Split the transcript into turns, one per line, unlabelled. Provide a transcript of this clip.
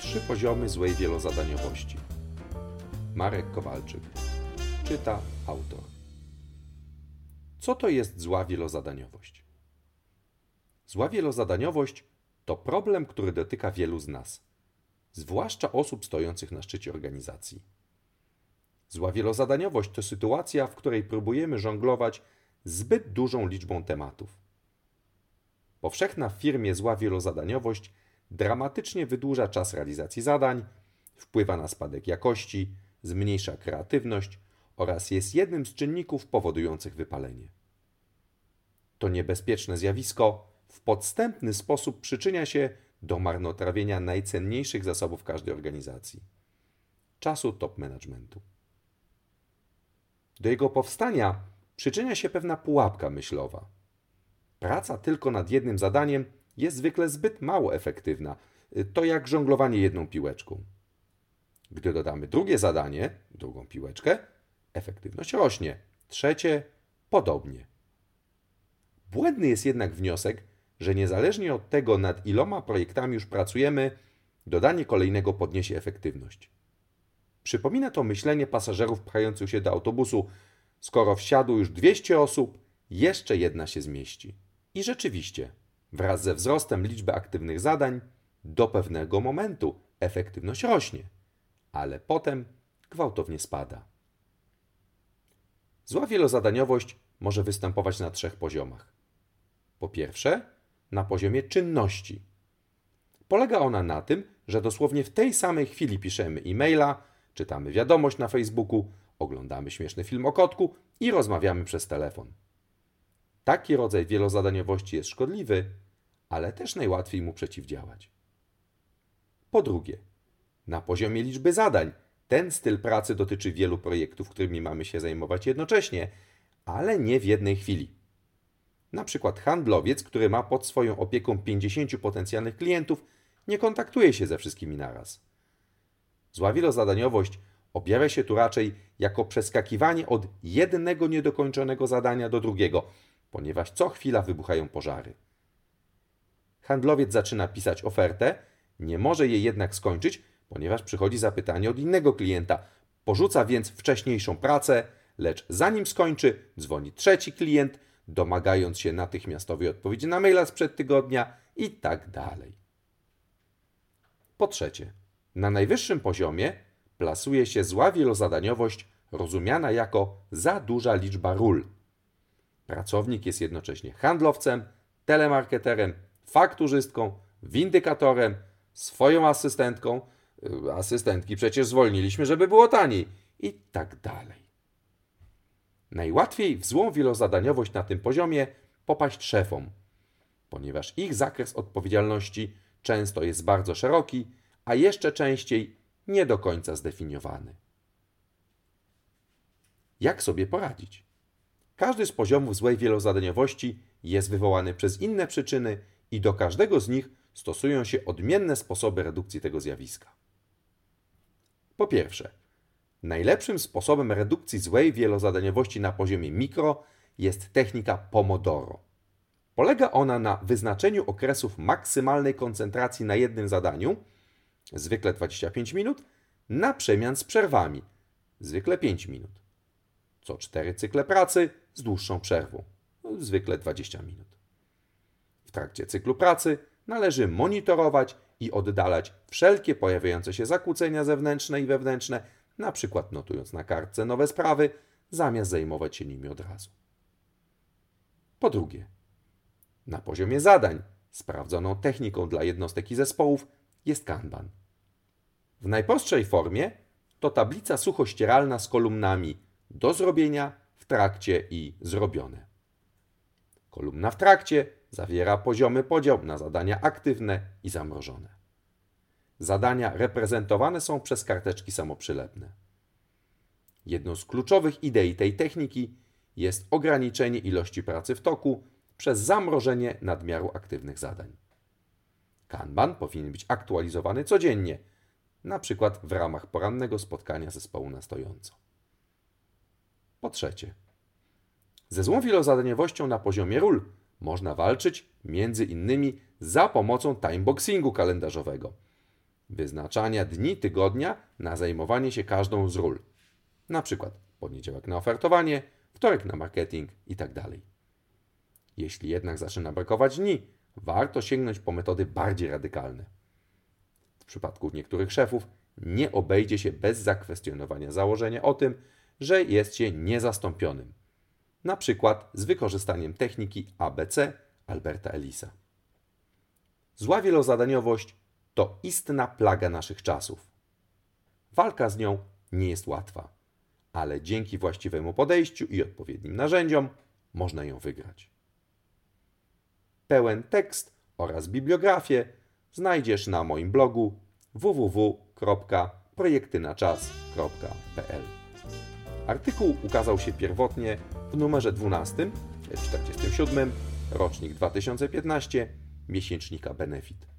Trzy poziomy złej wielozadaniowości. Marek Kowalczyk. Czyta autor. Co to jest zła wielozadaniowość? Zła wielozadaniowość to problem, który dotyka wielu z nas, zwłaszcza osób stojących na szczycie organizacji. Zła wielozadaniowość to sytuacja, w której próbujemy żonglować zbyt dużą liczbą tematów. Powszechna w firmie zła wielozadaniowość dramatycznie wydłuża czas realizacji zadań, wpływa na spadek jakości, zmniejsza kreatywność oraz jest jednym z czynników powodujących wypalenie. To niebezpieczne zjawisko w podstępny sposób przyczynia się do marnotrawienia najcenniejszych zasobów każdej organizacji czasu top managementu. Do jego powstania przyczynia się pewna pułapka myślowa. Praca tylko nad jednym zadaniem jest zwykle zbyt mało efektywna. To jak żonglowanie jedną piłeczką. Gdy dodamy drugie zadanie, drugą piłeczkę, efektywność rośnie. Trzecie podobnie. Błędny jest jednak wniosek, że niezależnie od tego, nad iloma projektami już pracujemy, dodanie kolejnego podniesie efektywność. Przypomina to myślenie pasażerów pchających się do autobusu. Skoro wsiadło już 200 osób, jeszcze jedna się zmieści. I rzeczywiście, wraz ze wzrostem liczby aktywnych zadań, do pewnego momentu efektywność rośnie, ale potem gwałtownie spada. Zła wielozadaniowość może występować na trzech poziomach. Po pierwsze, na poziomie czynności. Polega ona na tym, że dosłownie w tej samej chwili piszemy e-maila, czytamy wiadomość na Facebooku, oglądamy śmieszny film o kotku i rozmawiamy przez telefon. Taki rodzaj wielozadaniowości jest szkodliwy, ale też najłatwiej mu przeciwdziałać. Po drugie, na poziomie liczby zadań ten styl pracy dotyczy wielu projektów, którymi mamy się zajmować jednocześnie, ale nie w jednej chwili. Na przykład handlowiec, który ma pod swoją opieką 50 potencjalnych klientów, nie kontaktuje się ze wszystkimi naraz. Zła wielozadaniowość objawia się tu raczej jako przeskakiwanie od jednego niedokończonego zadania do drugiego, ponieważ co chwila wybuchają pożary. Handlowiec zaczyna pisać ofertę, nie może jej jednak skończyć, ponieważ przychodzi zapytanie od innego klienta. Porzuca więc wcześniejszą pracę, lecz zanim skończy, dzwoni trzeci klient, domagając się natychmiastowej odpowiedzi na maila sprzed tygodnia i tak dalej. Po trzecie, na najwyższym poziomie plasuje się zła wielozadaniowość rozumiana jako za duża liczba ról. Pracownik jest jednocześnie handlowcem, telemarketerem, fakturzystką, windykatorem, swoją asystentką, y, asystentki przecież zwolniliśmy, żeby było taniej i tak dalej. Najłatwiej w złą wielozadaniowość na tym poziomie popaść szefom, ponieważ ich zakres odpowiedzialności często jest bardzo szeroki, a jeszcze częściej nie do końca zdefiniowany. Jak sobie poradzić? Każdy z poziomów złej wielozadaniowości jest wywołany przez inne przyczyny i do każdego z nich stosują się odmienne sposoby redukcji tego zjawiska. Po pierwsze, najlepszym sposobem redukcji złej wielozadaniowości na poziomie mikro jest technika Pomodoro. Polega ona na wyznaczeniu okresów maksymalnej koncentracji na jednym zadaniu, zwykle 25 minut, na przemian z przerwami, zwykle 5 minut. Co cztery cykle pracy z dłuższą przerwą, zwykle 20 minut. W trakcie cyklu pracy należy monitorować i oddalać wszelkie pojawiające się zakłócenia zewnętrzne i wewnętrzne, na przykład notując na kartce nowe sprawy, zamiast zajmować się nimi od razu. Po drugie, na poziomie zadań sprawdzoną techniką dla jednostek i zespołów jest Kanban. W najprostszej formie to tablica suchościeralna z kolumnami do zrobienia, trakcie i zrobione. Kolumna w trakcie zawiera poziomy podział na zadania aktywne i zamrożone. Zadania reprezentowane są przez karteczki samoprzylepne. Jedną z kluczowych idei tej techniki jest ograniczenie ilości pracy w toku przez zamrożenie nadmiaru aktywnych zadań. Kanban powinien być aktualizowany codziennie, na przykład w ramach porannego spotkania zespołu na stojąco. Po trzecie, ze złą wielozadaniowością na poziomie ról można walczyć między innymi za pomocą timeboxingu kalendarzowego. wyznaczania dni tygodnia na zajmowanie się każdą z ról. Na przykład poniedziałek na ofertowanie, wtorek na marketing itd. Jeśli jednak zaczyna brakować dni, warto sięgnąć po metody bardziej radykalne. W przypadku niektórych szefów nie obejdzie się bez zakwestionowania założenia o tym, że jest się niezastąpionym. Na przykład z wykorzystaniem techniki ABC Alberta Ellisa. Zła wielozadaniowość to istna plaga naszych czasów. Walka z nią nie jest łatwa, ale dzięki właściwemu podejściu i odpowiednim narzędziom można ją wygrać. Pełen tekst oraz bibliografię znajdziesz na moim blogu www.projektynachas.pl. Artykuł ukazał się pierwotnie w numerze 12, 47, rocznik 2015, miesięcznika Benefit.